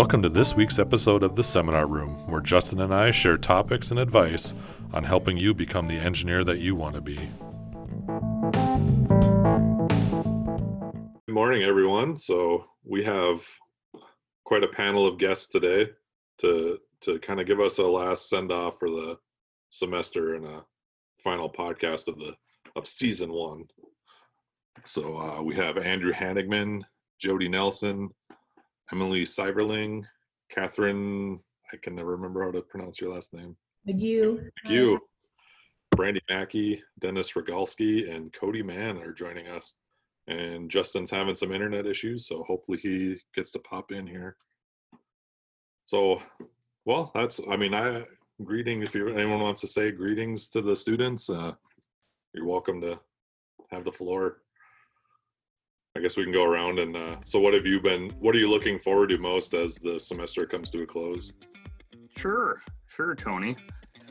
Welcome to this week's episode of The Seminar Room, where Justin and I share topics and advice on helping you become the engineer that you want to be. Good morning, everyone. So, we have quite a panel of guests today to to kind of give us a last send off for the semester and a final podcast of the of season one. So uh, we have Andrew Hanigman, Jodi Nelson, Emilie Cyberling, Catherine. I can never remember how to pronounce your last name. McGee. You, Brandy Mackey, Dennis Rogalski, and Cody Mann are joining us. And Justin's having some internet issues, so hopefully he gets to pop in here. So, well, that's. I mean, I greeting if you anyone wants to say greetings to the students. Uh, you're welcome to have the floor. I guess we can go around and uh, so what have you been what are you looking forward to most as the semester comes to a close? Sure, sure, Tony.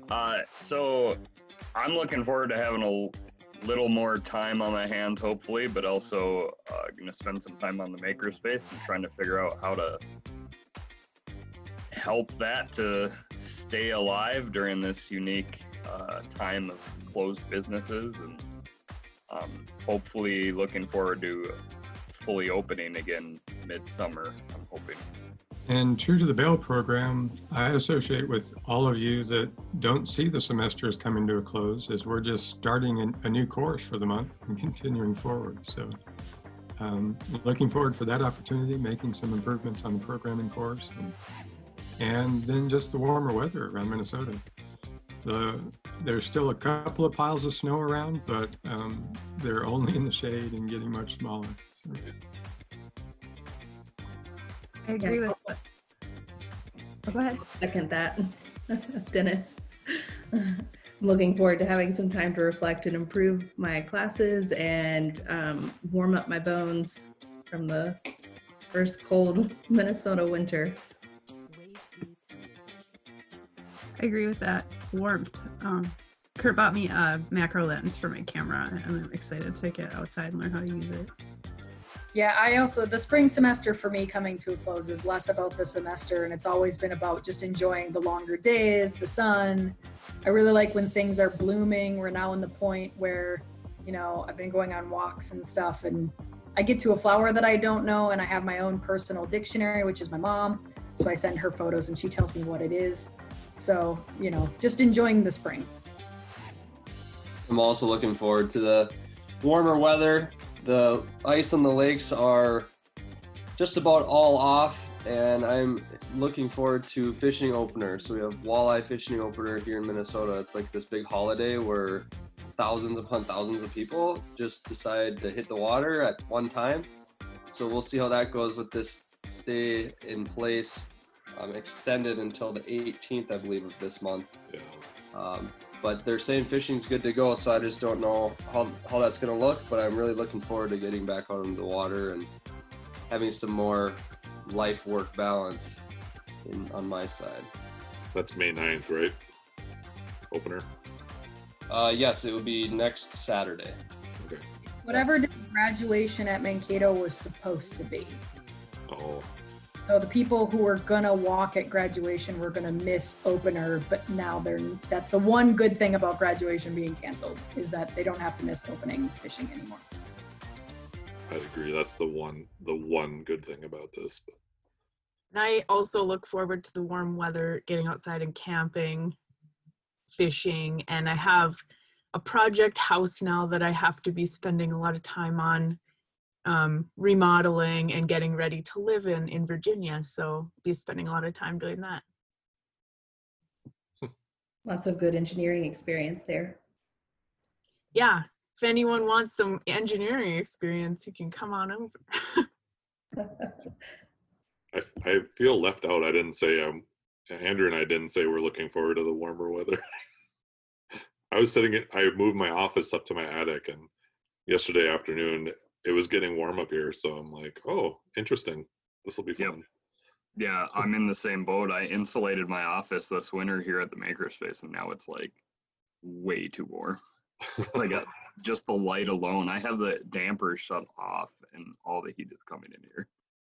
Uh, so I'm looking forward to having a little more time on my hands, hopefully, but also uh, going to spend some time on the makerspace and trying to figure out how to help that to stay alive during this unique uh, time of closed businesses and um, hopefully looking forward to fully opening again midsummer. I'm hoping. And true to the Bell program, I associate with all of you that don't see the semester as coming to a close, as we're just starting a new course for the month and continuing forward. So, um, looking forward for that opportunity, making some improvements on the programming course, and, and then just the warmer weather around Minnesota. The, there's still a couple of piles of snow around, but um, they're only in the shade and getting much smaller. So. I agree with. Oh, go ahead. Second that, Dennis. I'm looking forward to having some time to reflect and improve my classes and um, warm up my bones from the first cold Minnesota winter. I agree with that warmth. Um, Kurt bought me a macro lens for my camera, and I'm excited to get outside and learn how to use it. Yeah, I also, the spring semester for me coming to a close is less about the semester, and it's always been about just enjoying the longer days, the sun. I really like when things are blooming. We're now in the point where, you know, I've been going on walks and stuff, and I get to a flower that I don't know, and I have my own personal dictionary, which is my mom. So I send her photos, and she tells me what it is. So, you know, just enjoying the spring. I'm also looking forward to the warmer weather. The ice on the lakes are just about all off, and I'm looking forward to fishing opener. So we have walleye fishing opener here in Minnesota. It's like this big holiday where thousands upon thousands of people just decide to hit the water at one time. So we'll see how that goes with this stay in place um, extended until the 18th, I believe, of this month. Yeah. Um, but they're saying fishing's good to go, so I just don't know how, how that's going to look. But I'm really looking forward to getting back out into the water and having some more life work balance in, on my side. That's May 9th, right? Opener. Uh, yes, it would be next Saturday. Okay. Whatever graduation at Mankato was supposed to be. Oh, So the people who were gonna walk at graduation were gonna miss opener, but now they're, that's the one good thing about graduation being canceled, is that they don't have to miss opening fishing anymore. I agree. That's the one the one good thing about this. And I also look forward to the warm weather, getting outside and camping, fishing, and I have a project house now that I have to be spending a lot of time on um, remodeling and getting ready to live in in Virginia. So be spending a lot of time doing that. Lots of good engineering experience there. Yeah, if anyone wants some engineering experience, you can come on over. I, I feel left out. I didn't say um Andrew and I didn't say we're looking forward to the warmer weather. I was sitting I moved my office up to my attic and yesterday afternoon it was getting warm up here, so I'm like, oh, interesting. This will be Yep. fun. Yeah, I'm in the same boat. I insulated my office this winter here at the makerspace, and now it's like way too warm. like uh, just the light alone. I have the damper shut off, and all the heat is coming in here.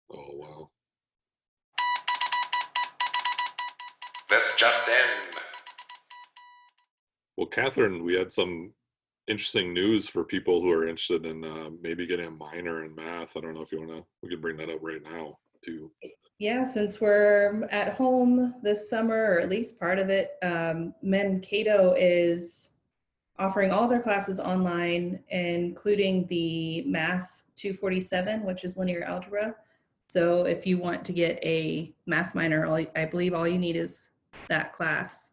Oh wow. This just in. Well, Catherine, we had some interesting news for people who are interested in uh, maybe getting a minor in math. I don't know if you want to, we can bring that up right now too. Yeah, since we're at home this summer, or at least part of it, um, Mankato is offering all their classes online, including the Math 247, which is linear algebra. So if you want to get a math minor, all, I believe all you need is that class.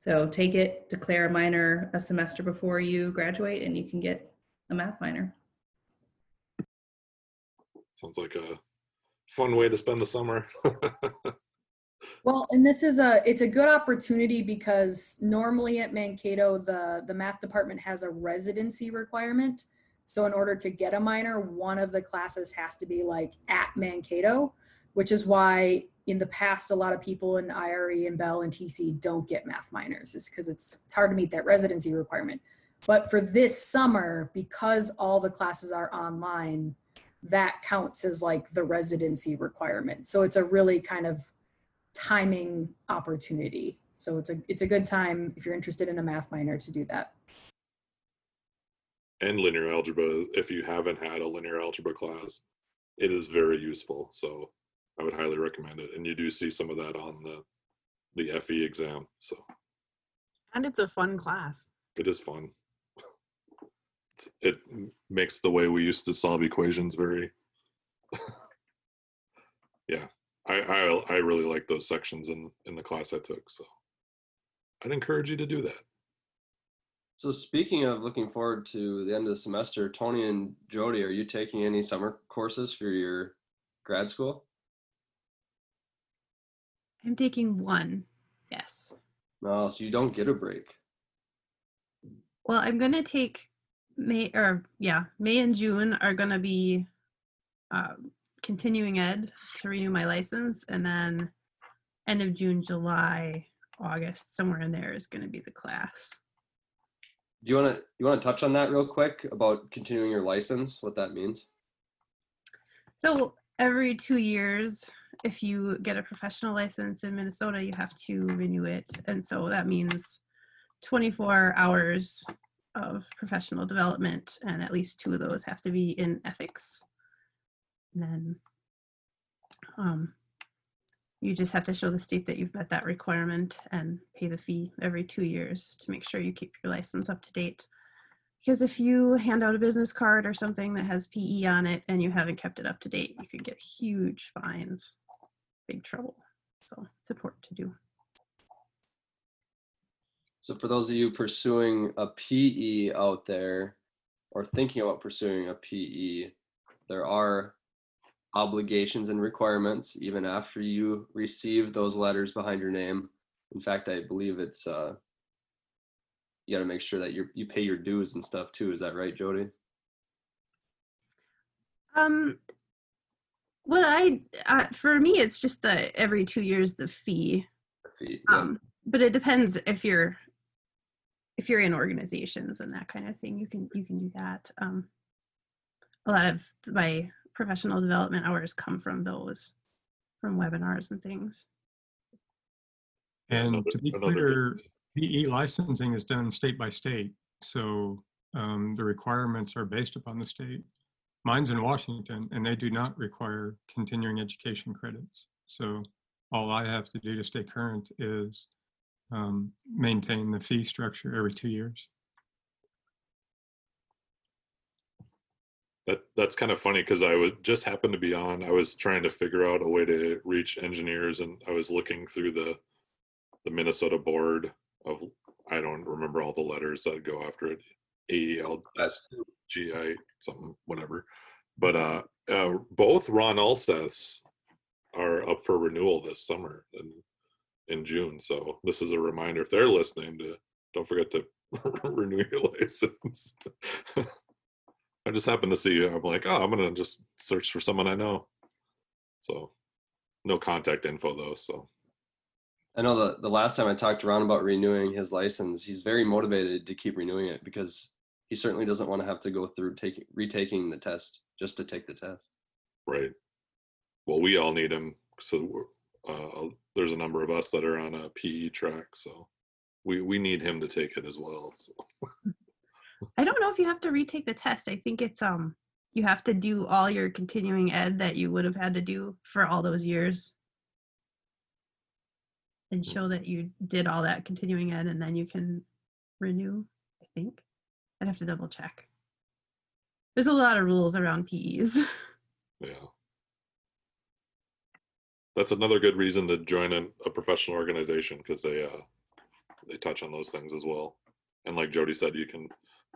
So take it, declare a minor a semester before you graduate, and you can get a math minor. Sounds like a fun way to spend the summer. Well, and this is a it's a good opportunity because normally at Mankato the the math department has a residency requirement. So in order to get a minor, one of the classes has to be like at Mankato, which is why in the past a lot of people in IRE and Bell and TC don't get math minors is because it's it's hard to meet that residency requirement. But for this summer, because all the classes are online, that counts as like the residency requirement. So it's a really kind of timing opportunity. So it's a it's a good time if you're interested in a math minor to do that. and linear algebra, if you haven't had a linear algebra class, it is very useful. So I would highly recommend it. And you do see some of that on the the FE exam. So And it's a fun class. it is fun. It's, it makes the way we used to solve equations very. yeah, I, I I really like those sections in in the class I took. So I'd encourage you to do that. So speaking of looking forward to the end of the semester, Tony and Jodi, are you taking any summer courses for your grad school? I'm taking one. Yes. No, so you don't get a break. Well, I'm going to take May or yeah, May and June are going to be um, continuing ed to renew my license, and then end of June, July, August, somewhere in there is going to be the class. Do you want to you want to touch on that real quick about continuing your license? What that means? So every two years, if you get a professional license in Minnesota, you have to renew it. And so that means 24 hours of professional development, and at least two of those have to be in ethics. And then um, you just have to show the state that you've met that requirement and pay the fee every two years to make sure you keep your license up to date. Because if you hand out a business card or something that has PE on it and you haven't kept it up to date, you can get huge fines, big trouble. So it's important to do. So for those of you pursuing a PE out there or thinking about pursuing a PE, there are obligations and requirements even after you receive those letters behind your name. In fact, I believe it's uh you got to make sure that you you pay your dues and stuff too. Is that right, Jodi? Um, what I uh, for me, it's just the every two years the fee. The fee, yeah. Um, but it depends if you're if you're in organizations and that kind of thing. You can you can do that. Um, a lot of my professional development hours come from those, from webinars and things. And to be clear, good- PE licensing is done state by state. So um, the requirements are based upon the state. Mine's in Washington and they do not require continuing education credits. So all I have to do to stay current is um, maintain the fee structure every two years. That that's kind of funny because I was just happened to be on. I was trying to figure out a way to reach engineers, and I was looking through the the Minnesota board of I don't remember all the letters that go after it. A L S G I something whatever. But uh, uh, both Ron Ulseths are up for renewal this summer in in June. So this is a reminder if they're listening to don't forget to renew your license. I just happened to see you. I'm like, oh, I'm gonna just search for someone I know. So, no contact info though. So, I know the, the last time I talked to Ron about renewing his license, he's very motivated to keep renewing it because he certainly doesn't want to have to go through taking retaking the test just to take the test. right. Well, we all need him. So, uh, there's a number of us that are on a PE track, so we we need him to take it as well. So. I don't know if you have to retake the test. I think it's um you have to do all your continuing ed that you would have had to do for all those years and show that you did all that continuing ed and then you can renew, I think. I'd have to double check. There's a lot of rules around PEs. Yeah. That's another good reason to join a, professional organization because they uh they touch on those things as well. And like Jodi said, you can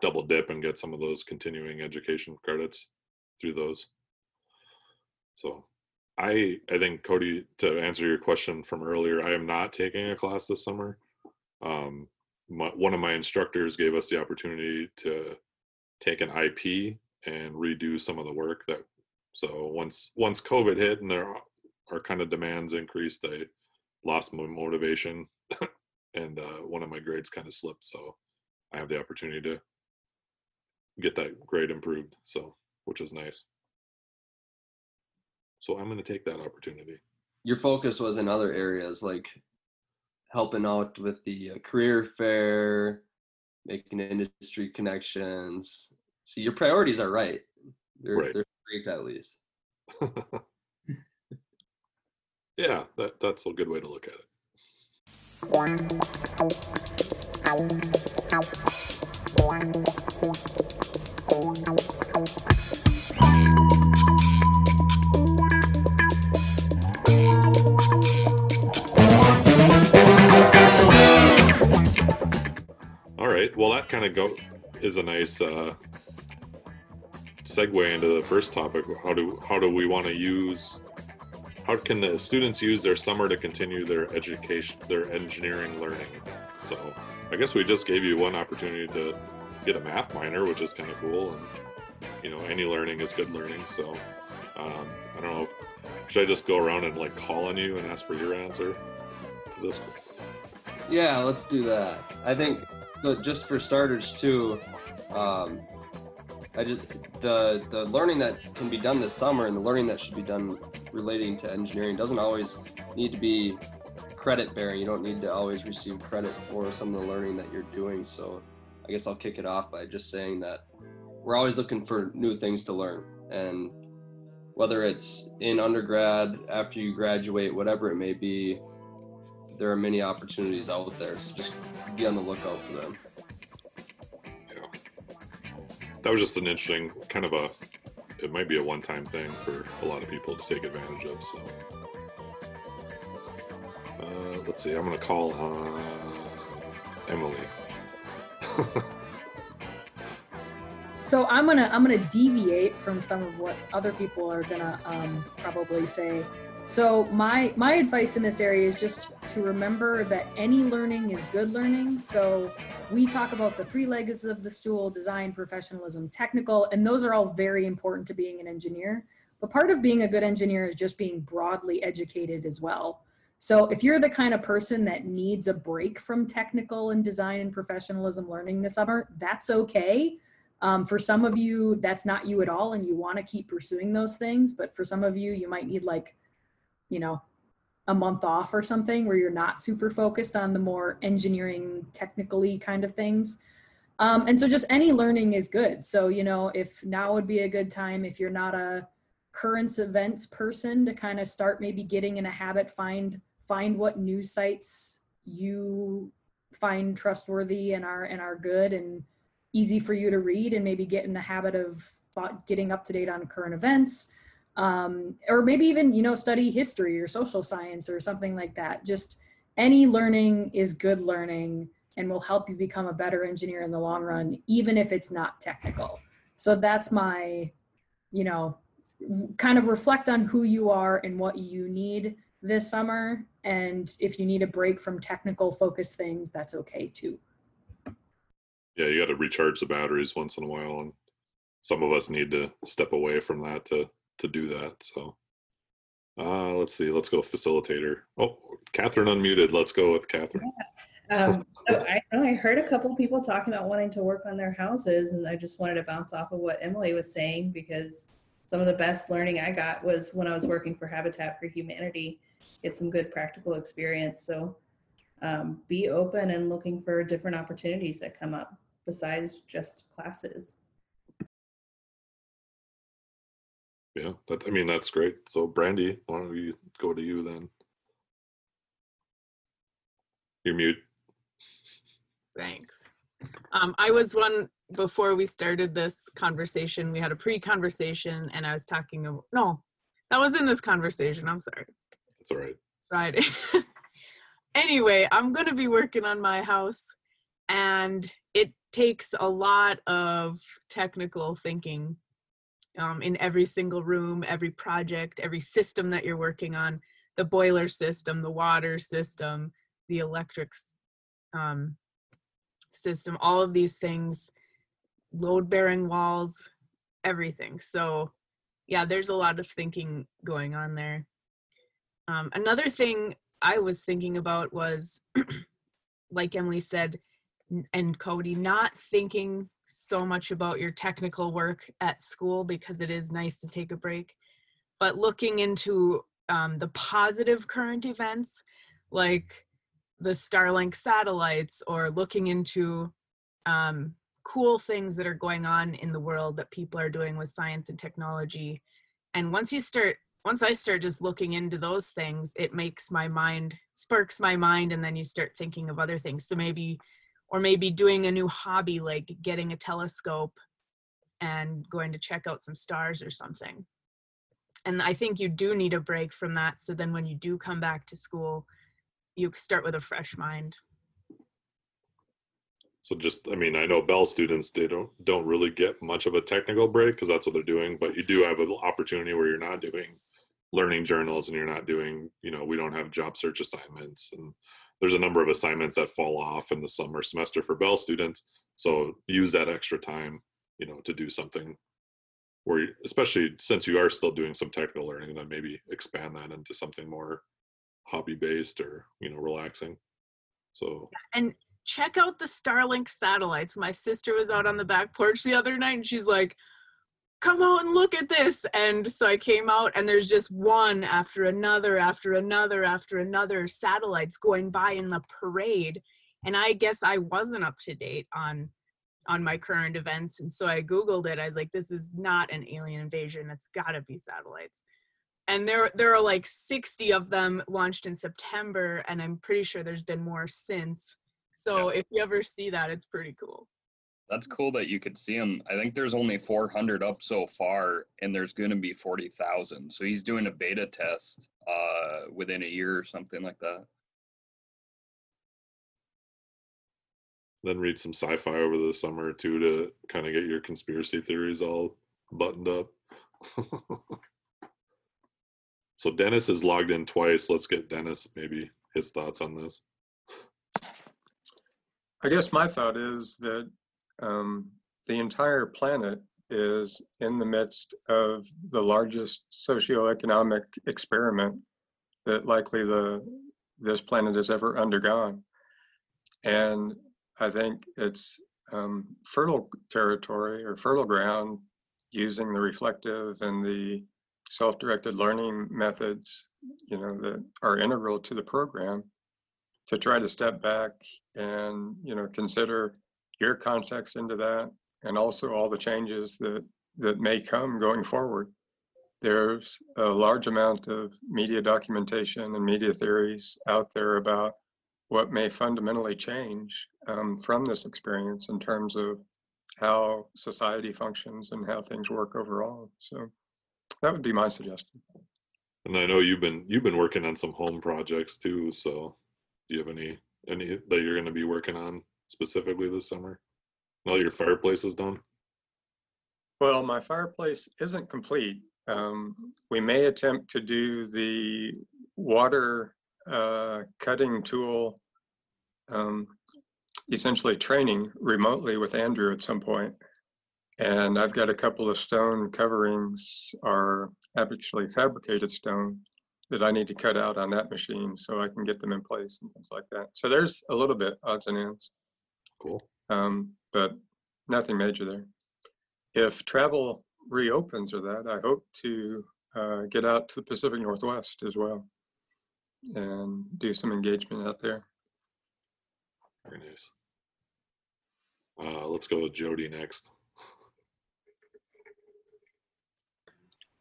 double dip and get some of those continuing education credits through those. So I I think Cody to answer your question from earlier, I am not taking a class this summer. Um my, one of my instructors gave us the opportunity to take an IP and redo some of the work that so once once COVID hit and there our kind of demands increased, I lost my motivation, and uh, one of my grades kind of slipped. So I have the opportunity to get that grade improved. So which is nice. So I'm going to take that opportunity. Your focus was in other areas like helping out with the uh, career fair, making industry connections. See, your priorities are right. They're, Right. they're great at least. yeah, that that's a good way to look at it. Right. Well, that kind of go is a nice uh, segue into the first topic. How do how do we want to use? How can the students use their summer to continue their education, their engineering learning? So, I guess we just gave you one opportunity to get a math minor, which is kind of cool. And you know, any learning is good learning. So, um, I don't know. If, should I just go around and like call on you and ask for your answer to this? Yeah, let's do that. I think the, just for starters too, um, I just the the learning that can be done this summer and the learning that should be done relating to engineering doesn't always need to be credit bearing. You don't need to always receive credit for some of the learning that you're doing. So I guess I'll kick it off by just saying that we're always looking for new things to learn and whether it's in undergrad, after you graduate, whatever it may be, there are many opportunities out there. So just be on the lookout for them. that was just an interesting kind of a it might be a one-time thing for a lot of people to take advantage of so uh, let's see i'm gonna call on emilie So I'm gonna I'm gonna deviate from some of what other people are gonna um, probably say. So my my advice in this area is just to remember that any learning is good learning. So we talk about the three legs of the stool: design, professionalism, technical, and those are all very important to being an engineer. But part of being a good engineer is just being broadly educated as well. So if you're the kind of person that needs a break from technical and design and professionalism learning this summer, that's okay. Um, for some of you, that's not you at all, and you want to keep pursuing those things. But for some of you, you might need like, you know, a month off or something where you're not super focused on the more engineering, technically kind of things. Um, and so just any learning is good. So, you know, if now would be a good time, if you're not a currents events person to kind of start maybe getting in a habit, find, find what news sites you find trustworthy and are, and are good and easy for you to read and maybe get in the habit of getting up to date on current events um, or maybe even you know study history or social science or something like that. Just any learning is good learning and will help you become a better engineer in the long run even if it's not technical. So that's my you know kind of reflect on who you are and what you need this summer. And if you need a break from technical focused things that's okay too. Yeah you got to recharge the batteries once in a while and some of us need to step away from that to to do that so uh let's see let's go facilitator oh catherine unmuted let's go with catherine Um, so I I heard a couple people talking about wanting to work on their houses, and I just wanted to bounce off of what Emilie was saying because some of the best learning I got was when I was working for Habitat for Humanity, get some good practical experience. So um, be open and looking for different opportunities that come up besides just classes. Yeah, that, I mean, that's great. So Brandy, why don't we go to you then? You're mute. Thanks. Um, I was one before we started this conversation. We had a pre-conversation, and I was talking. About, no, that was in this conversation. I'm sorry. That's all right. Friday. anyway, I'm going to be working on my house, and it takes a lot of technical thinking um, in every single room, every project, every system that you're working on the boiler system, the water system, the electric um, system, all of these things, load bearing walls, everything. So, yeah, there's a lot of thinking going on there. Um, another thing I was thinking about was, like Emilie said, and Cody, not thinking so much about your technical work at school because it is nice to take a break, but looking into um, the positive current events like the Starlink satellites or looking into um, cool things that are going on in the world that people are doing with science and technology. And once you start, once I start just looking into those things, it makes my mind, sparks my mind, and then you start thinking of other things. So maybe, or maybe doing a new hobby like getting a telescope and going to check out some stars or something. And I think you do need a break from that. So then when you do come back to school, you start with a fresh mind. So just, I mean, I know Bell students they don't don't really get much of a technical break because that's what they're doing, but you do have an opportunity where you're not doing learning journals and you're not doing, you know, we don't have job search assignments and there's a number of assignments that fall off in the summer semester for Bell students. So use that extra time, you know, to do something where, you, especially since you are still doing some technical learning, then maybe expand that into something more hobby based or you know relaxing. So and check out the Starlink satellites. My sister was out on the back porch the other night and she's like, come out and look at this. And so I came out and there's just one after another, after another, after another satellites going by in the parade. And I guess I wasn't up to date on on my current events. And so I Googled it. I was like, this is not an alien invasion. It's gotta be satellites. And there there are like 60 of them launched in September, and I'm pretty sure there's been more since. So if you ever see that, it's pretty cool. That's cool that you could see him. I think there's only 400 up so far, and there's going to be 40,000. So he's doing a beta test uh, within a year or something like that. Then read some sci-fi over the summer too to kind of get your conspiracy theories all buttoned up. so Dennis is logged in twice. Let's get Dennis maybe his thoughts on this. I guess my thought is that um, the entire planet is in the midst of the largest socioeconomic experiment that likely the this planet has ever undergone, and I think it's um, fertile territory or fertile ground using the reflective and the self-directed learning methods, you know, that are integral to the program to try to step back and you know consider your context into that and also all the changes that that may come going forward. There's a large amount of media documentation and media theories out there about what may fundamentally change um, from this experience in terms of how society functions and how things work overall. So that would be my suggestion. And i know you've been you've been working on some home projects too so do you have any any that you're going to be working on specifically this summer? Now your fireplace is done. Well, my fireplace isn't complete. Um, we may attempt to do the water uh, cutting tool, um, essentially training remotely with Andrew at some point. And I've got a couple of stone coverings, are actually fabricated stone that I need to cut out on that machine so I can get them in place and things like that. So there's a little bit odds and ends. Cool. Um, but nothing major there. If travel reopens or that, I hope to uh, get out to the Pacific Northwest as well. and do some engagement out there. Very nice. Uh, let's go with Jodi next.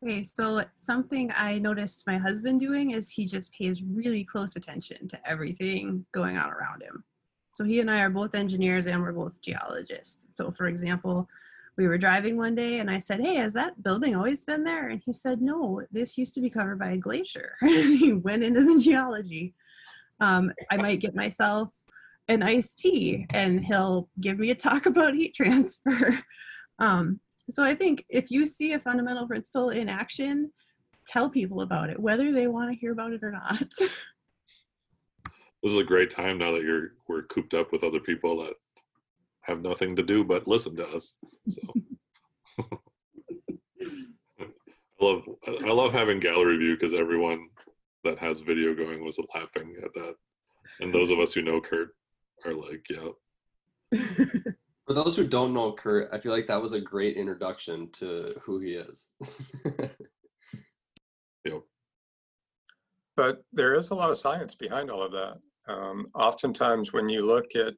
Okay, so something I noticed my husband doing is he just pays really close attention to everything going on around him. So he and I are both engineers and we're both geologists. So for example, we were driving one day and I said, Hey, has that building always been there? And he said, No, this used to be covered by a glacier. he went into the geology. Um, I might get myself an iced tea and he'll give me a talk about heat transfer. Um, so I think if you see a fundamental principle in action, tell people about it, whether they want to hear about it or not. This is a great time now that you're we're cooped up with other people that have nothing to do but listen to us. So I love I love having gallery view because everyone that has video going was laughing at that, and those of us who know Kurt are like, yeah. For those who don't know Kurt, I feel like that was a great introduction to who he is. Yep. But there is a lot of science behind all of that. Um, oftentimes, when you look at,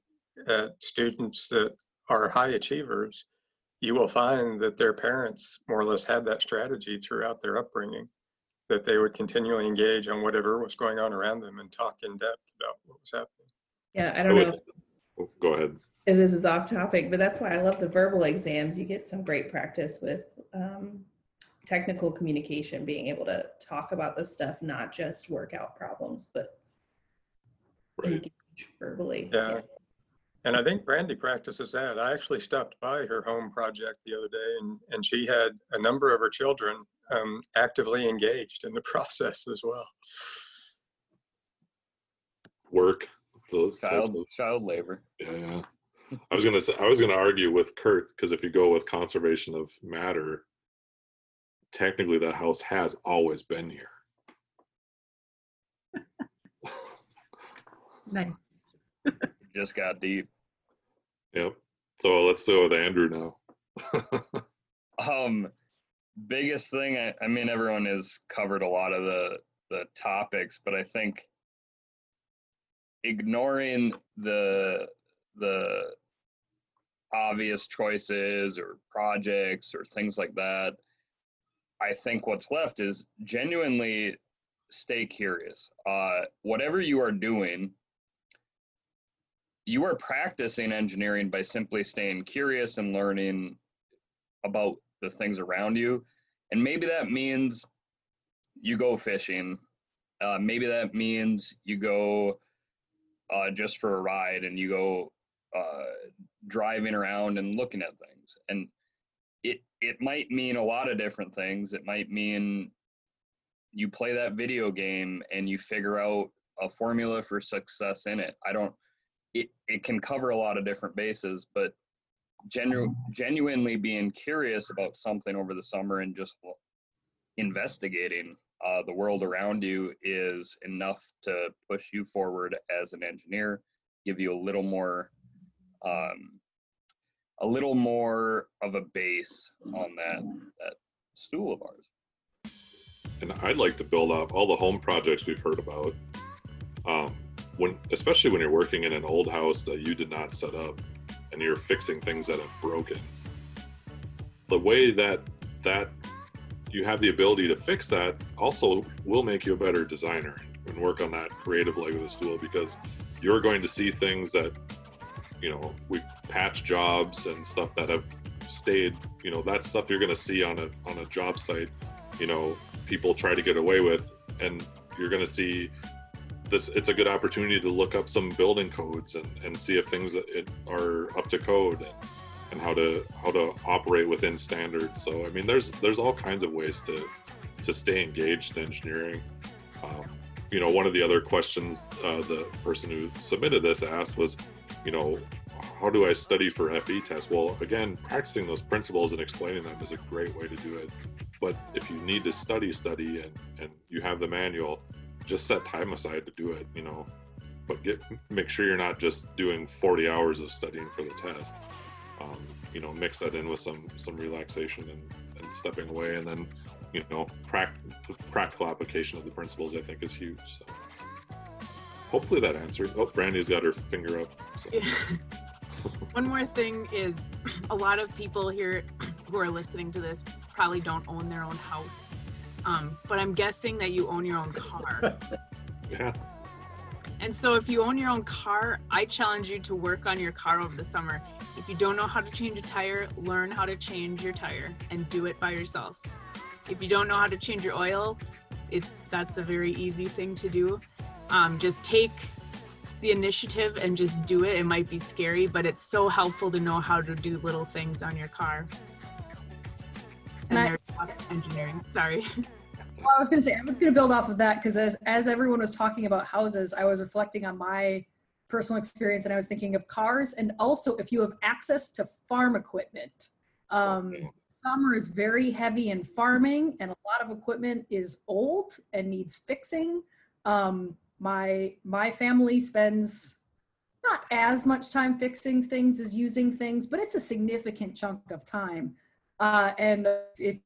at students that are high achievers, you will find that their parents more or less had that strategy throughout their upbringing, that they would continually engage on whatever was going on around them and talk in depth about what was happening. Yeah, I don't know Oh, Go ahead. if this is off topic, but that's why I love the verbal exams. You get some great practice with um, technical communication, being able to talk about this stuff, not just work out problems, but Right. engage verbally. Yeah. And I think Brandy practices that. I actually stopped by her home project the other day and, and she had a number of her children um, actively engaged in the process as well. Work. The Child child labor. Yeah, yeah. I was gonna say I was gonna argue with Kurt because if you go with conservation of matter, technically that house has always been here. Nice. Just got deep. Yep. So let's go with Andrew now. Um, biggest thing. I, I mean, everyone has covered a lot of the the topics, but I think ignoring the the obvious choices or projects or things like that, I think what's left is genuinely stay curious. Uh, whatever you are doing, you are practicing engineering by simply staying curious and learning about the things around you. And maybe that means you go fishing. Uh, maybe that means you go uh, just for a ride and you go uh, driving around and looking at things. And it it might mean a lot of different things. It might mean you play that video game and you figure out a formula for success in it. I don't. It it can cover a lot of different bases, but genu- genuinely being curious about something over the summer and just investigating uh, the world around you is enough to push you forward as an engineer, give you a little more, um, a little more of a base on that that stool of ours. and I'd like to build up all the home projects we've heard about. Um, when, especially when you're working in an old house that you did not set up, and you're fixing things that have broken. The way that that you have the ability to fix that also will make you a better designer and work on that creative leg of the stool because you're going to see things that you know we patch jobs and stuff that have stayed you know that stuff you're going to see on a on a job site you know people try to get away with and you're going to see this it's a good opportunity to look up some building codes and, and see if things that are up to code and, and how to how to operate within standards. So i mean there's there's all kinds of ways to to stay engaged in engineering. Um, you know one of the other questions uh, the person who submitted this asked was you know how do i study for fe tests? Well again practicing those principles and explaining them is a great way to do it. But if you need to study study and and you have the manual just set time aside to do it you know but get make sure you're not just doing 40 hours of studying for the test um, you know mix that in with some some relaxation and, and stepping away and then you know prac- practical application of the principles i think is huge so hopefully that answered. Oh, Brandy's got her finger up. So. One more thing is a lot of people here who are listening to this probably don't own their own house. Um, but I'm guessing that you own your own car. Yeah. And so if you own your own car, I challenge you to work on your car over the summer. If you don't know how to change a tire, learn how to change your tire and do it by yourself. If you don't know how to change your oil, it's that's a very easy thing to do. Um, just take the initiative and just do it. It might be scary, but it's so helpful to know how to do little things on your car. And And I- there's engineering. Sorry. Well, I was going to say, I was going to build off of that because as, as everyone was talking about houses, I was reflecting on my personal experience and I was thinking of cars and also if you have access to farm equipment. Um, Okay. summer is very heavy in farming and a lot of equipment is old and needs fixing. Um, my, my family spends not as much time fixing things as using things, but it's a significant chunk of time. Uh, and if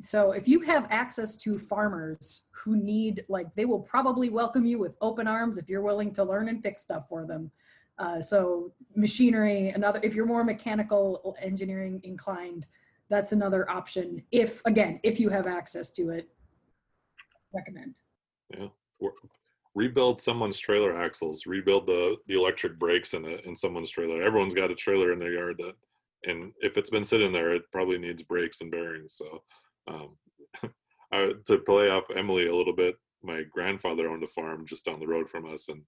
so, if you have access to farmers who need, like, they will probably welcome you with open arms if you're willing to learn and fix stuff for them. Uh, so machinery, another, if you're more mechanical engineering inclined, that's another option. If again, if you have access to it, recommend. Or- Rebuild someone's trailer axles. Rebuild the the electric brakes in a, in someone's trailer. Everyone's got a trailer in their yard that, and if it's been sitting there, it probably needs brakes and bearings. So, um, I, to play off Emilie a little bit, my grandfather owned a farm just down the road from us, and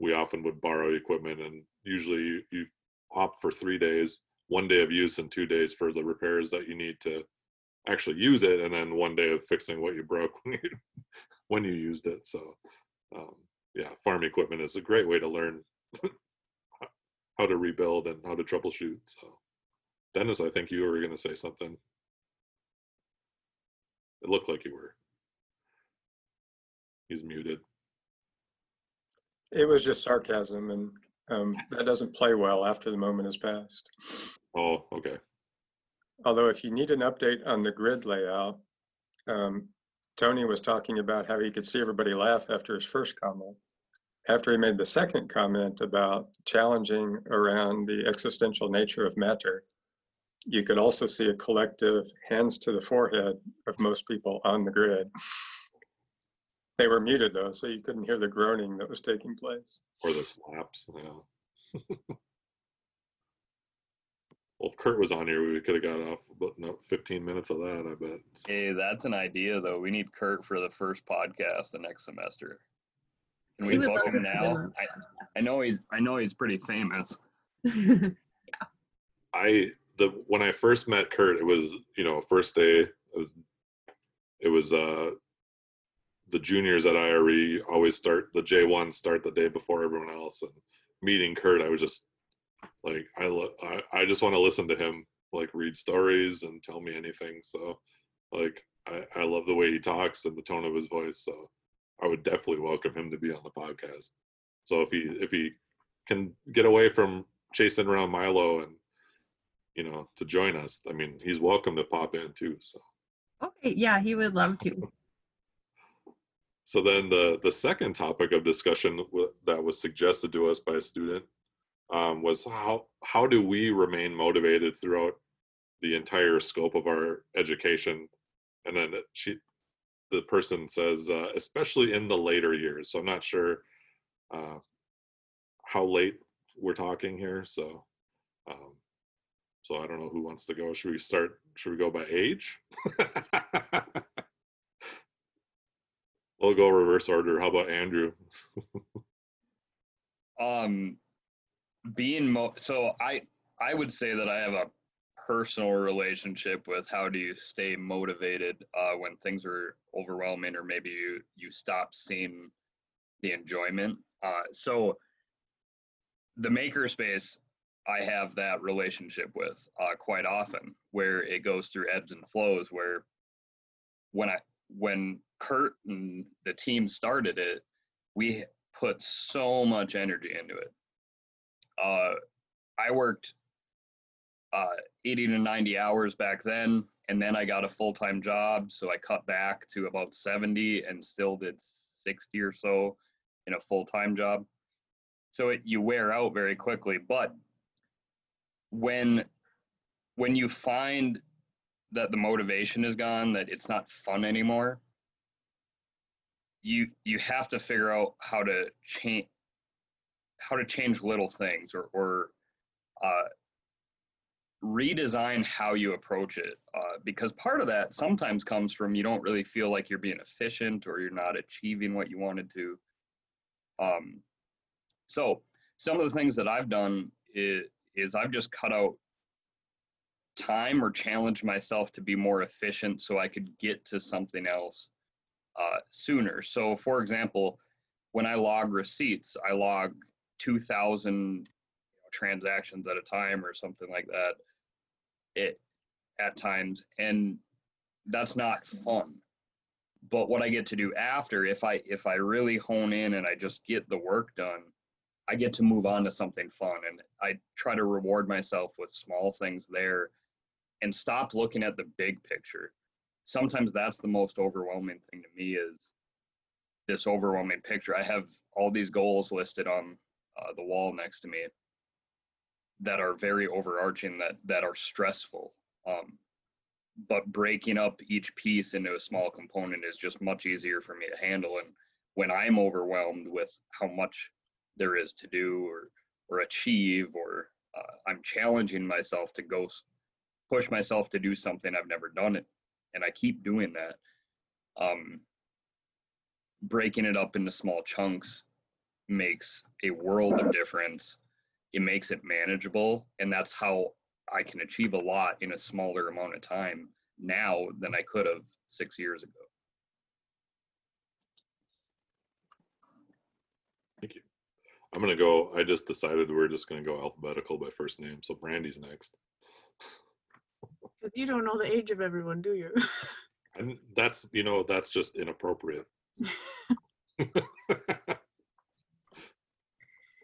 we often would borrow equipment. And usually, you, you hop for three days, one day of use, and two days for the repairs that you need to actually use it, and then one day of fixing what you broke when you when you used it. So, um, yeah, farm equipment is a great way to learn how to rebuild and how to troubleshoot. So, Dennis, I think you were going to say something. It looked like you were. He's muted. It was just sarcasm, and um, that doesn't play well after the moment has passed. Oh, okay. Although, if you need an update on the grid layout, um, Tony was talking about how he could see everybody laugh after his first comment. After he made the second comment about challenging around the existential nature of matter, you could also see a collective hands to the forehead of most people on the grid. They were muted though, so you couldn't hear the groaning that was taking place. Or the slaps. Yeah. well, if Kurt was on here, we could have got off about no, 15 minutes of that, I bet. Hey, that's an idea though. We need Kurt for the first podcast the next semester. Can we We book him now? I, I know he's I know he's pretty famous. yeah. I the when I first met Kurt, it was you know first day. It was it was uh the juniors at IRE always start the J one start the day before everyone else, and meeting Kurt, I was just like I lo- I, I just want to listen to him like read stories and tell me anything. So like I, I love the way he talks and the tone of his voice. So I would definitely welcome him to be on the podcast. So if he if he can get away from chasing around Milo and you know to join us, I mean he's welcome to pop in too. So Okay, yeah, he would love to. so then the the second topic of discussion w- that was suggested to us by a student um, was how how do we remain motivated throughout the entire scope of our education and then she the person says uh, especially in the later years so i'm not sure uh, how late we're talking here so um, so i don't know who wants to go. Should we start should we go by age? We'll go reverse order. How about andrew? Um, being mo so I I would say that I have a personal relationship with how do you stay motivated uh, when things are overwhelming or maybe you you stop seeing the enjoyment. Uh, so the makerspace I have that relationship with uh, quite often, where it goes through ebbs and flows. Where when I when Kurt and the team started it, we put so much energy into it. Uh, I worked uh, 80 to 90 hours back then, and then I got a full time job, so I cut back to about 70 and still did 60 or so in a full-time job. So it, you wear out very quickly, but when when you find that the motivation is gone, that it's not fun anymore, you you have to figure out how to change how to change little things or or uh, redesign how you approach it uh, because part of that sometimes comes from you don't really feel like you're being efficient or you're not achieving what you wanted to. Um, so some of the things that i've done is, is i've just cut out time or challenged myself to be more efficient so i could get to something else uh, sooner. So for example when i log receipts i log 2000 transactions at a time or something like that it at times and that's not fun. But what i get to do after if i if i really hone in and i just get the work done i get to move on to something fun and i try to reward myself with small things there and stop looking at the big picture. Sometimes that's the most overwhelming thing to me is this overwhelming picture. I have all these goals listed on uh, the wall next to me that are very overarching that that are stressful um, but breaking up each piece into a small component is just much easier for me to handle and when i'm overwhelmed with how much there is to do or or achieve or uh, i'm challenging myself to go push myself to do something i've never done it and i keep doing that um, breaking it up into small chunks makes a world of difference. It makes it manageable and that's how i can achieve a lot in a smaller amount of time now than i could have six years ago Thank you. I'm gonna go. I just decided we're just gonna go alphabetical by first name. So Brandy's next. Because you don't know the age of everyone, do you? And that's you know that's just inappropriate.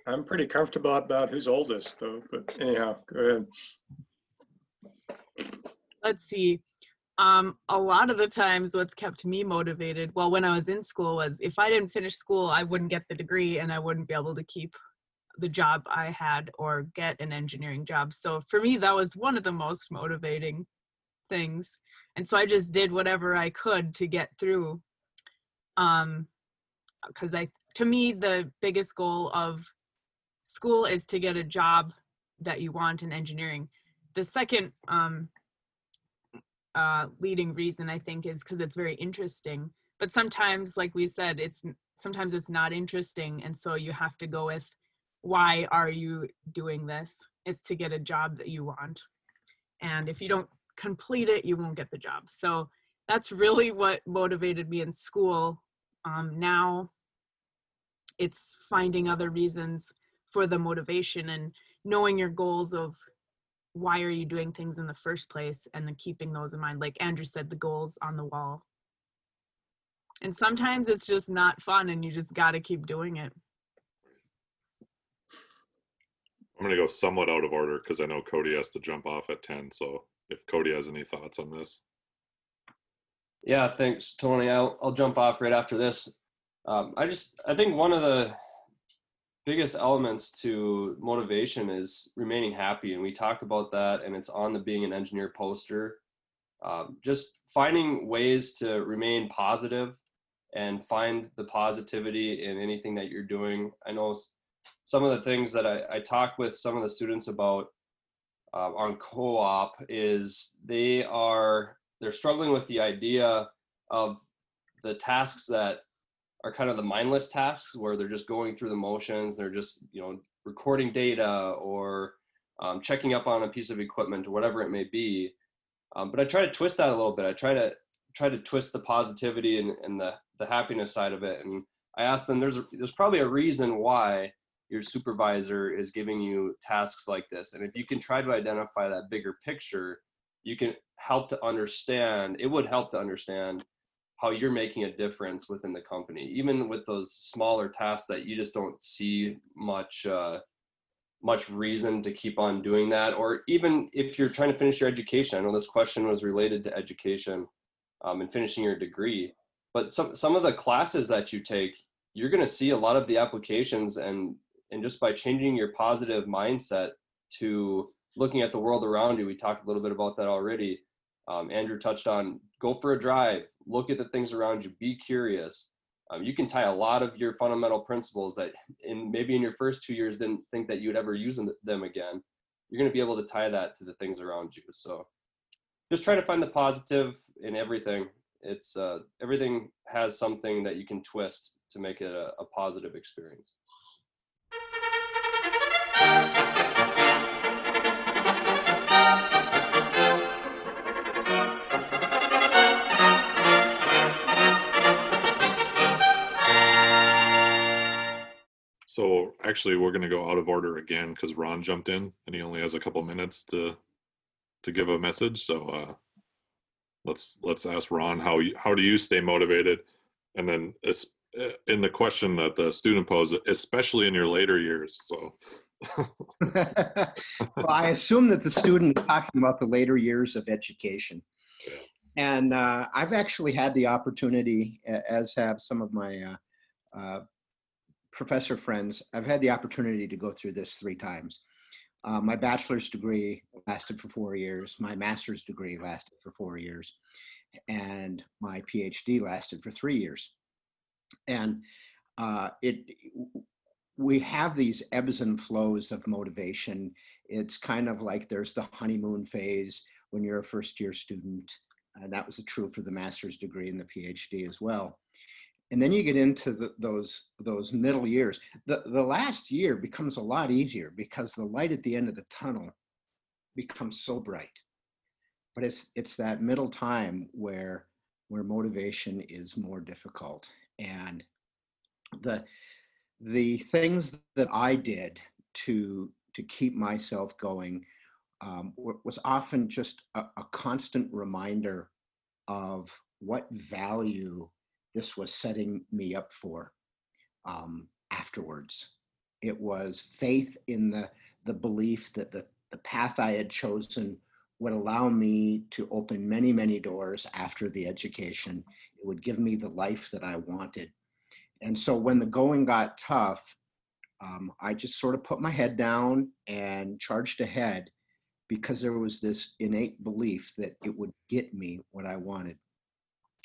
I'm pretty comfortable about who's oldest though, but anyhow, go ahead. Let's see. Um, a lot of the times, what's kept me motivated, well, when I was in school, was if I didn't finish school, I wouldn't get the degree and I wouldn't be able to keep the job I had or get an engineering job. So for me, that was one of the most motivating things. And so I just did whatever I could to get through. Um, because I, to me, the biggest goal of school is to get a job that you want in engineering. The second um, uh, leading reason I think is because it's very interesting. But sometimes, like we said, it's sometimes it's not interesting, and so you have to go with why are you doing this? It's to get a job that you want, and if you don't complete it, you won't get the job. So that's really what motivated me in school. Um, now it's finding other reasons for the motivation and knowing your goals of why are you doing things in the first place and then keeping those in mind like andrew said the goals on the wall and sometimes it's just not fun and you just got to keep doing it I'm gonna go somewhat out of order because I know Cody has to jump off at ten. So if Cody has any thoughts on this, Yeah, thanks, Tony. I'll I'll jump off right after this. Um, I just I think one of the biggest elements to motivation is remaining happy, and we talk about that, and it's on the being an engineer poster. Um, just finding ways to remain positive and find the positivity in anything that you're doing. I know some of the things that I, I talk with some of the students about uh, on co-op is they are they're struggling with the idea of the tasks that are kind of the mindless tasks where they're just going through the motions they're just you know recording data or um, checking up on a piece of equipment or whatever it may be. Um, but i try to twist that a little bit. I try to try to twist the positivity and, and the, the happiness side of it. And i ask them there's a, there's probably a reason why your supervisor is giving you tasks like this. And if you can try to identify that bigger picture you can help to understand it would help to understand how you're making a difference within the company even with those smaller tasks that you just don't see much uh, much reason to keep on doing that or even if you're trying to finish your education. I know this question was related to education um, and finishing your degree but some some of the classes that you take you're going to see a lot of the applications and and just by changing your positive mindset to looking at the world around you we talked a little bit about that already um, andrew touched on go for a drive look at the things around you be curious. Um, you can tie a lot of your fundamental principles that in maybe in your first two years didn't think that you'd ever use them, again. You're going to be able to tie that to the things around you. So just try to find the positive in everything. It's uh, everything has something that you can twist to make it a, a positive experience So actually, we're going to go out of order again because Ron jumped in and he only has a couple minutes to to give a message. So uh, let's let's ask Ron how you, how do you stay motivated, and then uh, in the question that the student posed, especially in your later years. So well, I assume that the student is talking about the later years of education. Yeah. And uh, I've actually had the opportunity, as have some of my uh, uh, professor friends, I've had the opportunity to go through this three times. Uh, my bachelor's degree lasted for four years, my master's degree lasted for four years, and my PhD lasted for three years. And uh, it, we have these ebbs and flows of motivation. It's kind of like there's the honeymoon phase when you're a first year student. And that was true for the master's degree and the PhD as well. And then you get into the, those those middle years. The the last year becomes a lot easier because the light at the end of the tunnel becomes so bright. But it's it's that middle time where where motivation is more difficult. And the the things that I did to to keep myself going um, was often just a, a, constant reminder of what value this was setting me up for um, afterwards. It was faith in the the belief that the the path I had chosen would allow me to open many many doors after the education. It would give me the life that I wanted and so when the going got tough, um, I just sort of put my head down and charged ahead because there was this innate belief that it would get me what I wanted.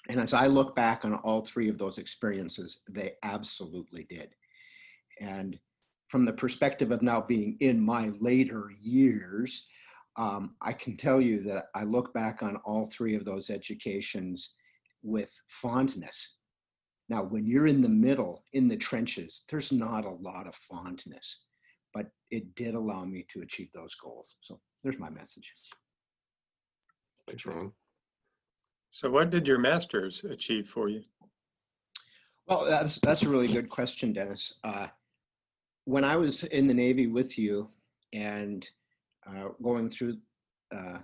And as I look back on all three of those experiences, they absolutely did. And from the perspective of now being in my later years, um, I can tell you that I look back on all three of those educations with fondness now, when you're in the middle, in the trenches, there's not a lot of fondness, but it did allow me to achieve those goals. So there's my message. thanks, Ron. So what did your masters achieve for you? Well, that's that's a really good question, Dennis. Uh, when I was in the Navy with you and uh, going through uh,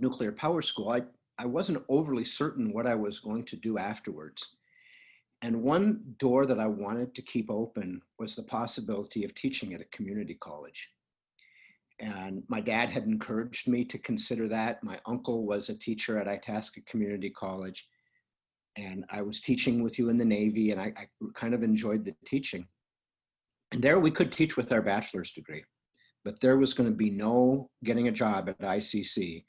nuclear power school, I, I wasn't overly certain what I was going to do afterwards. And one door that I wanted to keep open was the possibility of teaching at a community college. And my dad had encouraged me to consider that. My uncle was a teacher at Itasca Community College. And I was teaching with you in the Navy, and I, I kind of enjoyed the teaching. And there we could teach with our bachelor's degree, but there was going to be no getting a job at ICC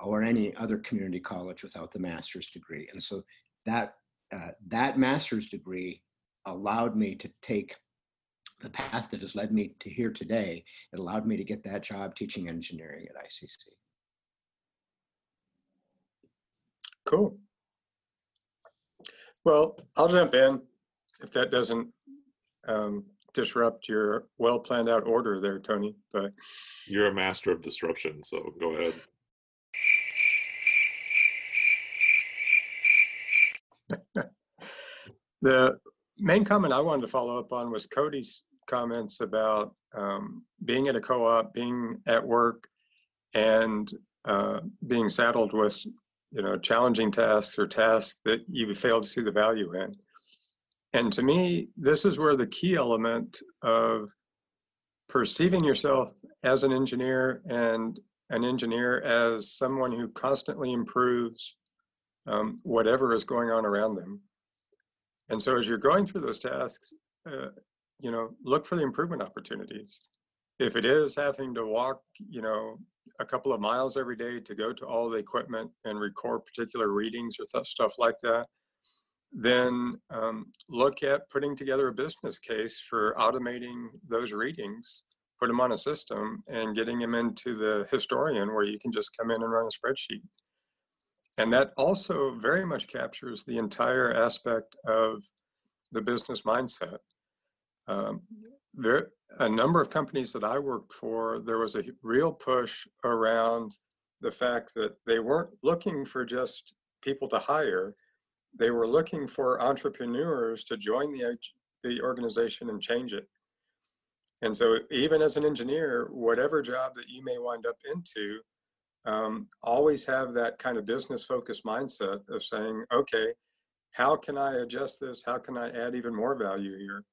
or any other community college without the master's degree. And so that uh, that master's degree allowed me to take the path that has led me to here today. It allowed me to get that job teaching engineering at ICC. Cool. Well, I'll jump in if that doesn't um, disrupt your well planned out order there, Tony. But you're a master of disruption, so go ahead. the main comment I wanted to follow up on was Cody's comments about um, being at a co-op, being at work, and uh, being saddled with you know challenging tasks or tasks that you fail to see the value in. And to me, this is where the key element of perceiving yourself as an engineer and an engineer as someone who constantly improves um, whatever is going on around them And so as you're going through those tasks, uh, you know, look for the improvement opportunities. If it is having to walk, you know, a couple of miles every day to go to all the equipment and record particular readings or th- stuff like that, then um, look at putting together a business case for automating those readings, put them on a system, and getting them into the historian where you can just come in and run a spreadsheet. And that also very much captures the entire aspect of the business mindset. Um, there, a number of companies that I worked for, there was a real push around the fact that they weren't looking for just people to hire, they were looking for entrepreneurs to join the, the organization and change it. And so, even as an engineer, whatever job that you may wind up into, um, always have that kind of business focused mindset of saying, okay, how can I adjust this? How can I add even more value here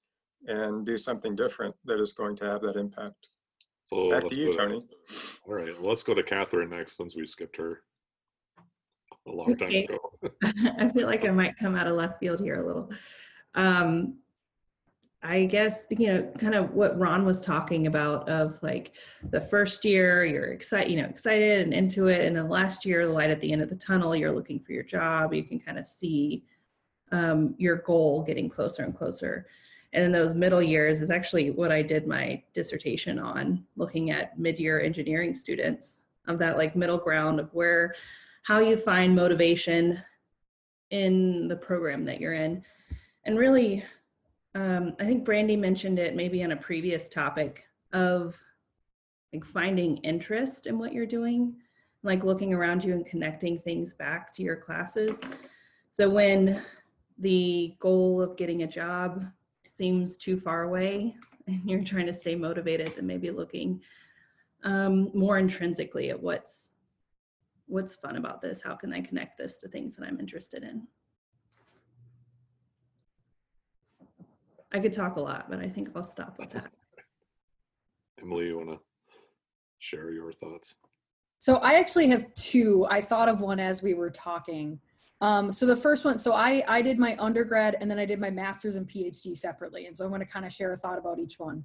and do something different that is going to have that impact? So Back to you, go Tony. All right, let's go to Catherine next since we skipped her a long time ago. I feel like I might come out of left field here a little. Um, I guess, you know, kind of what Ron was talking about of like the first year, you're excited, you know, excited and into it. And then last year, the light at the end of the tunnel, you're looking for your job. You can kind of see um, your goal getting closer and closer. And in those middle years is actually what I did my dissertation on, looking at mid-year engineering students of that like middle ground of where, how you find motivation in the program that you're in. And really, um, I think Brandy mentioned it maybe on a previous topic of like finding interest in what you're doing, like looking around you and connecting things back to your classes. So when the goal of getting a job seems too far away and you're trying to stay motivated, then maybe looking um, more intrinsically at what's what's fun about this how can i connect this to things that i'm interested in i could talk a lot but i think i'll stop with that Emilie, you want to share your thoughts? So I actually have two. I thought of one as we were talking. Um, so the first one, so I I did my undergrad and then I did my master's and PhD separately, and so I'm going to kind of share a thought about each one.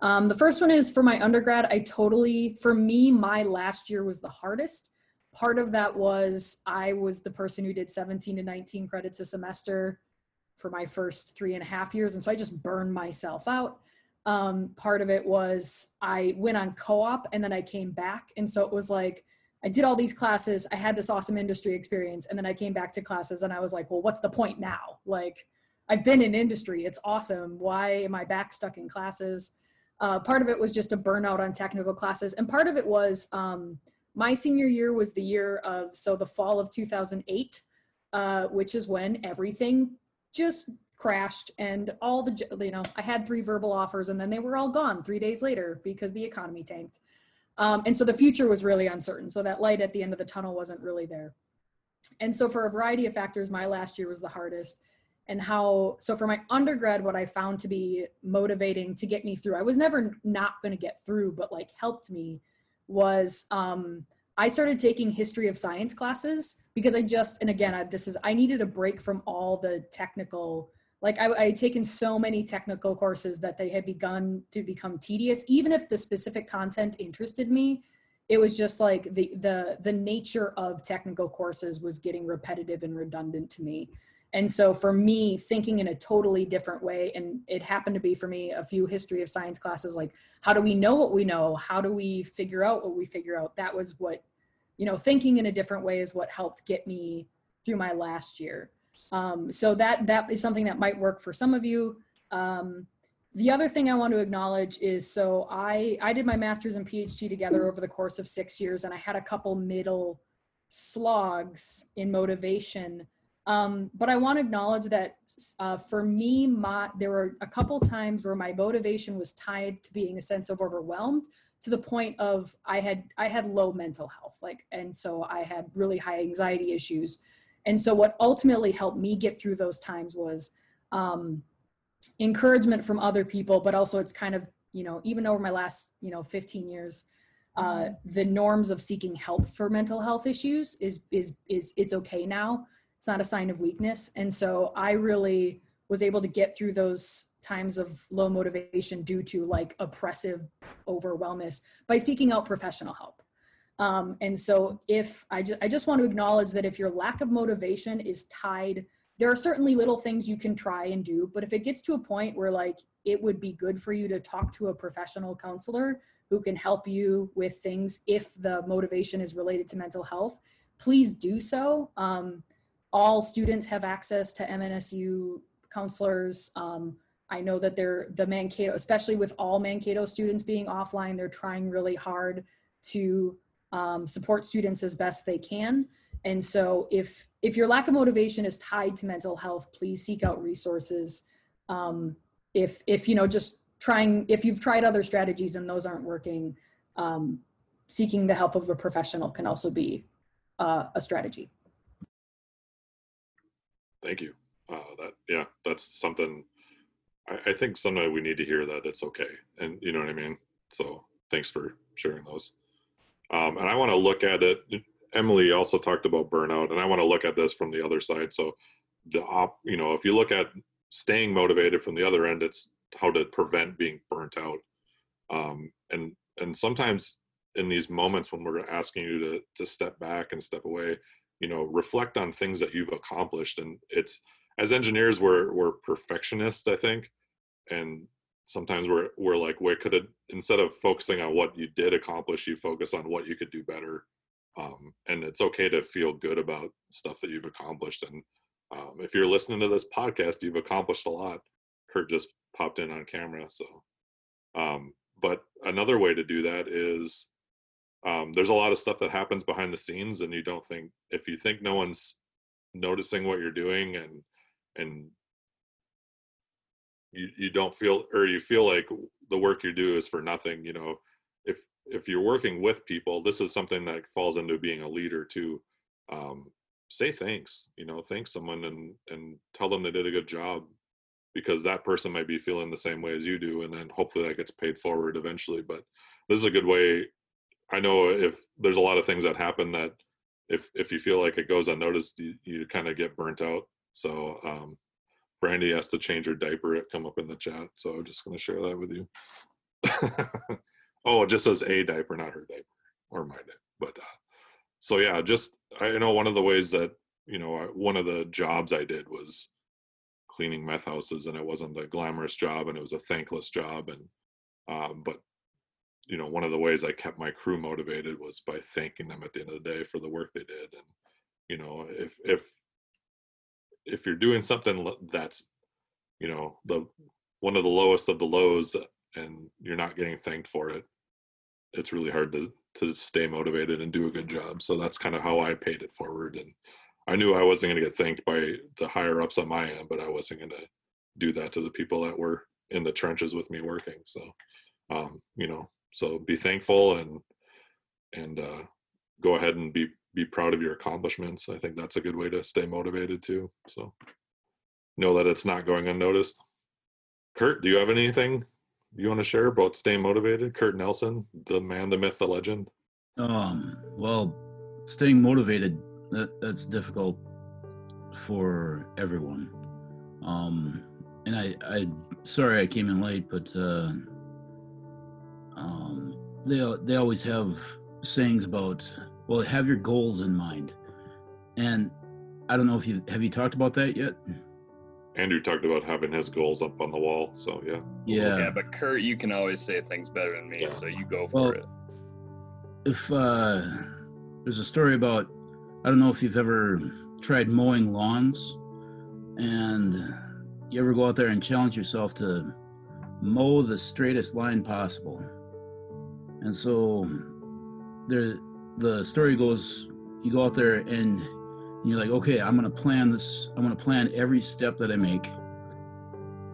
Um, the first one is for my undergrad. I totally, for me, my last year was the hardest. Part of that was I was the person who did 17 to 19 credits a semester for my first three and a half years, and so I just burned myself out um, part of it was I went on co-op and then I came back. And so it was like, I did all these classes. I had this awesome industry experience. And then I came back to classes and I was like, well, what's the point now? Like I've been in industry. It's awesome. Why am I back stuck in classes? Uh, part of it was just a burnout on technical classes. And part of it was um, my senior year was the year of, so the fall of 2008, uh, which is when everything just crashed and all the you know i had three verbal offers and then they were all gone three days later because the economy tanked um, and so the future was really uncertain. So that light at the end of the tunnel wasn't really there. And so for a variety of factors my last year was the hardest. And how so for my undergrad what i found to be motivating to get me through i was never not going to get through but like helped me was um, i started taking history of science classes because i just and again I, this is i needed a break from all the technical like I, I had taken so many technical courses that they had begun to become tedious. Even if the specific content interested me it was just like the the the nature of technical courses was getting repetitive and redundant to me. And so for me thinking in a totally different way and it happened to be for me a few history of science classes like how do we know what we know? How do we figure out what we figure out? That was what you know thinking in a different way is what helped get me through my last year um, so that that is something that might work for some of you. Um, the other thing I want to acknowledge is so I I did my master's and PhD together over the course of six years, and I had a couple middle slogs in motivation. Um, but I want to acknowledge that uh, for me, my there were a couple times where my motivation was tied to being a sense of overwhelmed to the point of I had I had low mental health, like, and so I had really high anxiety issues. And so, what ultimately helped me get through those times was um, encouragement from other people, but also it's kind of, you know, even over my last, you know, 15 years, uh, the norms of seeking help for mental health issues is, is, is, it's okay now. It's not a sign of weakness. And so, I really was able to get through those times of low motivation due to like oppressive overwhelmness by seeking out professional help. Um, and so if I, ju- I just want to acknowledge that if your lack of motivation is tied, there are certainly little things you can try and do, but if it gets to a point where like it would be good for you to talk to a professional counselor who can help you with things if the motivation is related to mental health, please do so. Um, all students have access to MNSU counselors. Um, I know that they're the Mankato, especially with all Mankato students being offline, they're trying really hard to um, support students as best they can. And so if if your lack of motivation is tied to mental health, please seek out resources. Um, if if you know just trying if you've tried other strategies and those aren't working, um, seeking the help of a professional can also be uh, a strategy. Thank you. Uh, that yeah, that's something. I, I think sometimes we need to hear that it's okay, and you know what I mean. So thanks for sharing those. Um, and I want to look at it. Emilie also talked about burnout, and I want to look at this from the other side. So the op, you know, if you look at staying motivated from the other end, it's how to prevent being burnt out. Um, and and sometimes in these moments when we're asking you to to step back and step away, you know, reflect on things that you've accomplished. And it's as engineers, we're we're perfectionists, I think, and sometimes we're we're like, where could it instead of focusing on what you did accomplish, you focus on what you could do better. Um, and it's okay to feel good about stuff that you've accomplished. And um, if you're listening to this podcast, you've accomplished a lot. Kurt just popped in on camera, so. Um, but another way to do that is um, there's a lot of stuff that happens behind the scenes, and you don't think if you think no one's noticing what you're doing and and you, you don't feel or you feel like the work you do is for nothing you know? If if you're working with people this is something that falls into being a leader too. Um, say thanks you know thank someone and and tell them they did a good job because that person might be feeling the same way as you do and then hopefully that gets paid forward eventually but this is a good way. I know if there's a lot of things that happen that if if you feel like it goes unnoticed you, you kind of get burnt out. So um, Brandy has to change her diaper. It come up in the chat, so I'm just going to share that with you. oh, it just says a diaper, not her diaper or my diaper. But uh, so yeah, just I know one of the ways that you know I, one of the jobs I did was cleaning meth houses, and it wasn't a glamorous job, and it was a thankless job, and um, but you know one of the ways I kept my crew motivated was by thanking them at the end of the day for the work they did, and you know if if if you're doing something that's you know the one of the lowest of the lows and you're not getting thanked for it it's really hard to to stay motivated and do a good job. So that's kind of how i paid it forward and i knew i wasn't going to get thanked by the higher ups on my end but i wasn't going to do that to the people that were in the trenches with me working so um you know so be thankful and and uh go ahead and be be proud of your accomplishments. I think that's a good way to stay motivated too. So know that it's not going unnoticed. Kurt, do you have anything you want to share about staying motivated? Kurt Nelson, the man, the myth, the legend. Um, well, staying motivated that that's difficult for everyone. Um, and I, I, sorry I came in late, but uh, um, they they always have sayings about well have your goals in mind. And i don't know if you have you talked about that yet? Andrew talked about having his goals up on the wall so yeah. Yeah. Yeah but kurt you can always say things better than me yeah. so you go for well, it. if uh there's a story about i don't know if you've ever tried mowing lawns and you ever go out there and challenge yourself to mow the straightest line possible. And so there the story goes you go out there and you're like okay i'm going to plan this i'm going to plan every step that i make.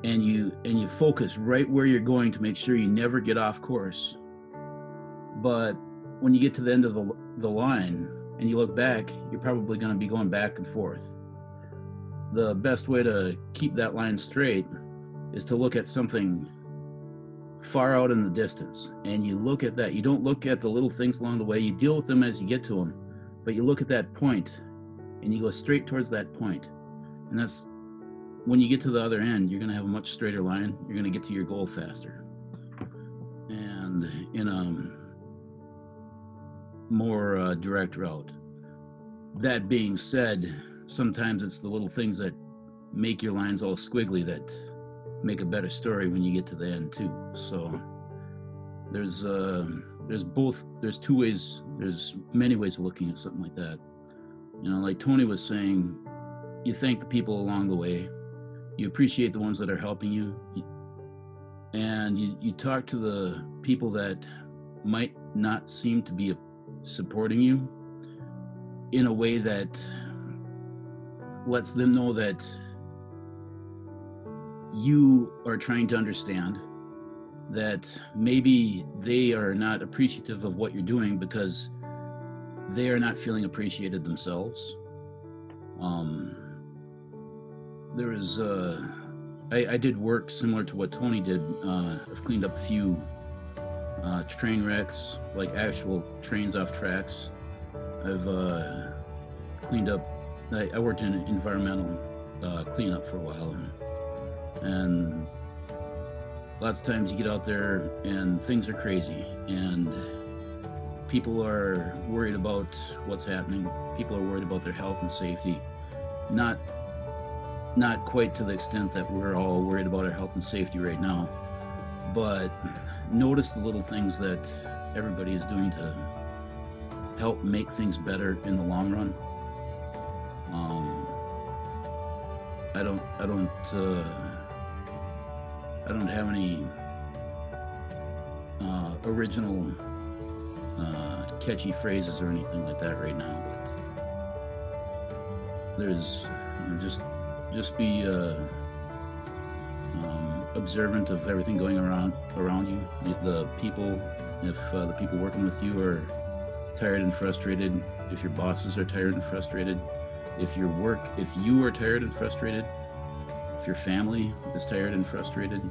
And you and you focus right where you're going to make sure you never get off course. But when you get to the end of the, the line and you look back you're probably going to be going back and forth. The best way to keep that line straight is to look at something far out in the distance and you look at that you don't look at the little things along the way you deal with them as you get to them but you look at that point and you go straight towards that point. and that's when you get to the other end, you're going to have a much straighter line. You're going to get to your goal faster. And in a more uh, direct route. That being said, sometimes it's the little things that make your lines all squiggly that make a better story when you get to the end too. So there's uh there's both there's two ways there's many ways of looking at something like that. You know, like Tony was saying, you thank the people along the way, you appreciate the ones that are helping you, and you, you talk to the people that might not seem to be supporting you in a way that lets them know that you are trying to understand that maybe they are not appreciative of what you're doing because they are not feeling appreciated themselves. Um, there was, uh, I, I did work similar to what Tony did. Uh, I've cleaned up a few uh, train wrecks, like actual trains off tracks. I've uh, cleaned up. I, I worked in environmental uh, cleanup for a while, and, and lots of times you get out there and things are crazy, and people are worried about what's happening. People are worried about their health and safety. Not not quite to the extent that we're all worried about our health and safety right now, but notice the little things that everybody is doing to help make things better in the long run. Um, I don't, I don't, uh, I don't have any uh, original uh, catchy phrases or anything like that right now, but there's you know, just, just be. Uh, um, observant of everything going around around you. The, people, if uh, the people working with you are tired and frustrated, if your bosses are tired and frustrated, if your work, if you are tired and frustrated, if your family is tired and frustrated,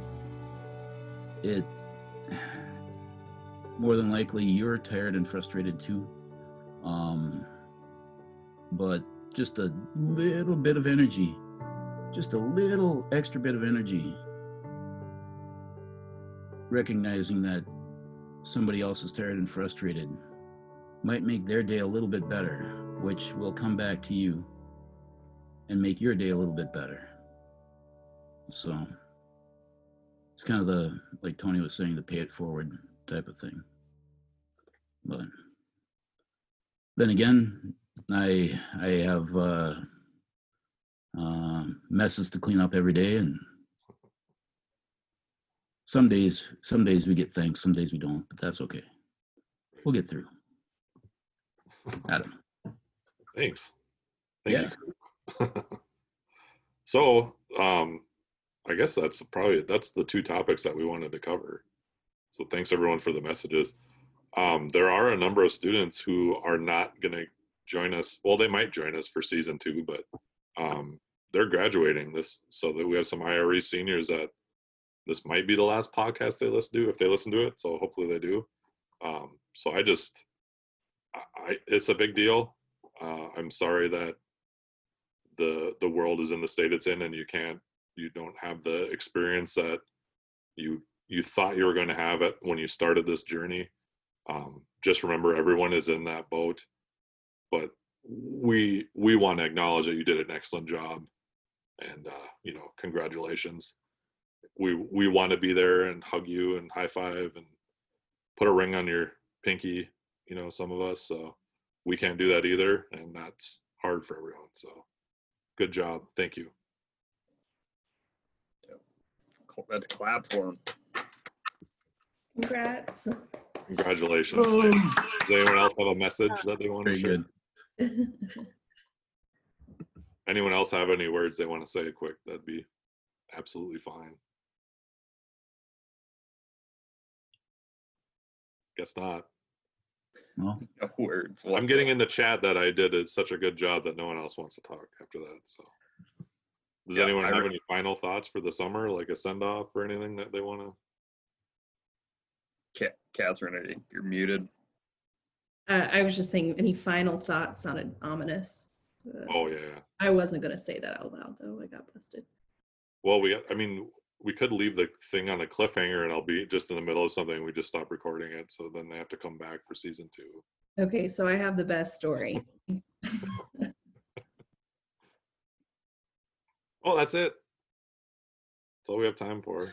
it more than likely you're tired and frustrated too. Um, but just a little bit of energy, just a little extra bit of energy recognizing that somebody else is tired and frustrated might make their day a little bit better, which will come back to you and make your day a little bit better. So it's kind of the, like Tony was saying, the pay it forward type of thing. But then again, I I have uh, uh, messes to clean up every day, and some days some days we get thanks some days we don't but that's okay we'll get through adam Thanks. Thank Yeah. you. so, um, I guess that's probably that's the two topics that we wanted to cover. So thanks everyone for the messages. Um, there are a number of students who are not going to join us. Well, they might join us for season two, but um, they're graduating this, so that we have some IRE seniors that this might be the last podcast they listen to if they listen to it. So hopefully they do. Um, so I just, I, it's a big deal. Uh, I'm sorry that the the world is in the state it's in, and you can't, you don't have the experience that you you thought you were going to have it when you started this journey. Um, just remember, everyone is in that boat, but we we want to acknowledge that you did an excellent job, and uh, you know, congratulations. We we want to be there and hug you and high five and put a ring on your pinky. You know, some of us, so we can't do that either, and that's hard for everyone. So, good job. Thank you. Cl- That's clap for him. Congrats. Congratulations. Does anyone else have a message that they want to very share? good Anyone else have any words they want to say quick? That'd be absolutely fine. Guess not. well No words. I'm getting in the chat that I did it such a good job that no one else wants to talk after that. So, does Yeah, anyone I have re- any final thoughts for the summer, like a send off or anything that they want to? Ca- Catherine, you're muted. Uh, I was just saying, any final thoughts sounded ominous. Uh, Oh yeah, yeah. I wasn't going to say that out loud, though. I got busted. well, we I mean we could leave the thing on a cliffhanger and I'll be just in the middle of something. We just stop recording it, so then they have to come back for season two. Okay, so I have the best story. Oh, that's it. That's all we have time for.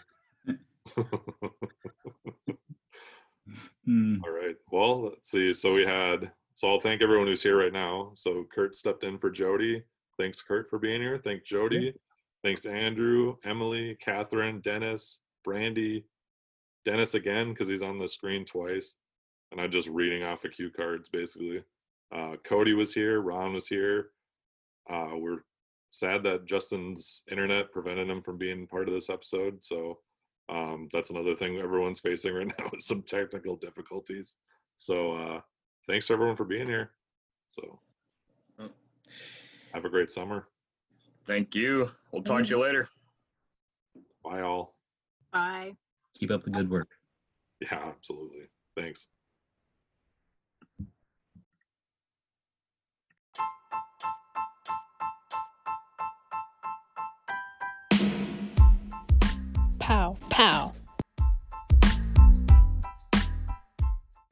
Hmm. All right. Well, let's see. So we had. So I'll thank everyone who's here right now. So Kurt stepped in for Jodi. Thanks, Kurt, for being here. Thank Jodi. Thanks, Andrew, Emilie, Catherine, Dennis, Brandy, Dennis again because he's on the screen twice, and I'm just reading off a cue cards basically. Uh, Cody was here. Ron was here. Uh, we're sad that Justin's internet prevented him from being part of this episode. So um, that's another thing everyone's facing right now is some technical difficulties. So uh, thanks to everyone for being here. So Mm. have a great summer. Thank you. We'll talk to you later. Bye all. Bye. Keep up the good work. Yeah, absolutely. Thanks. Pow, pow.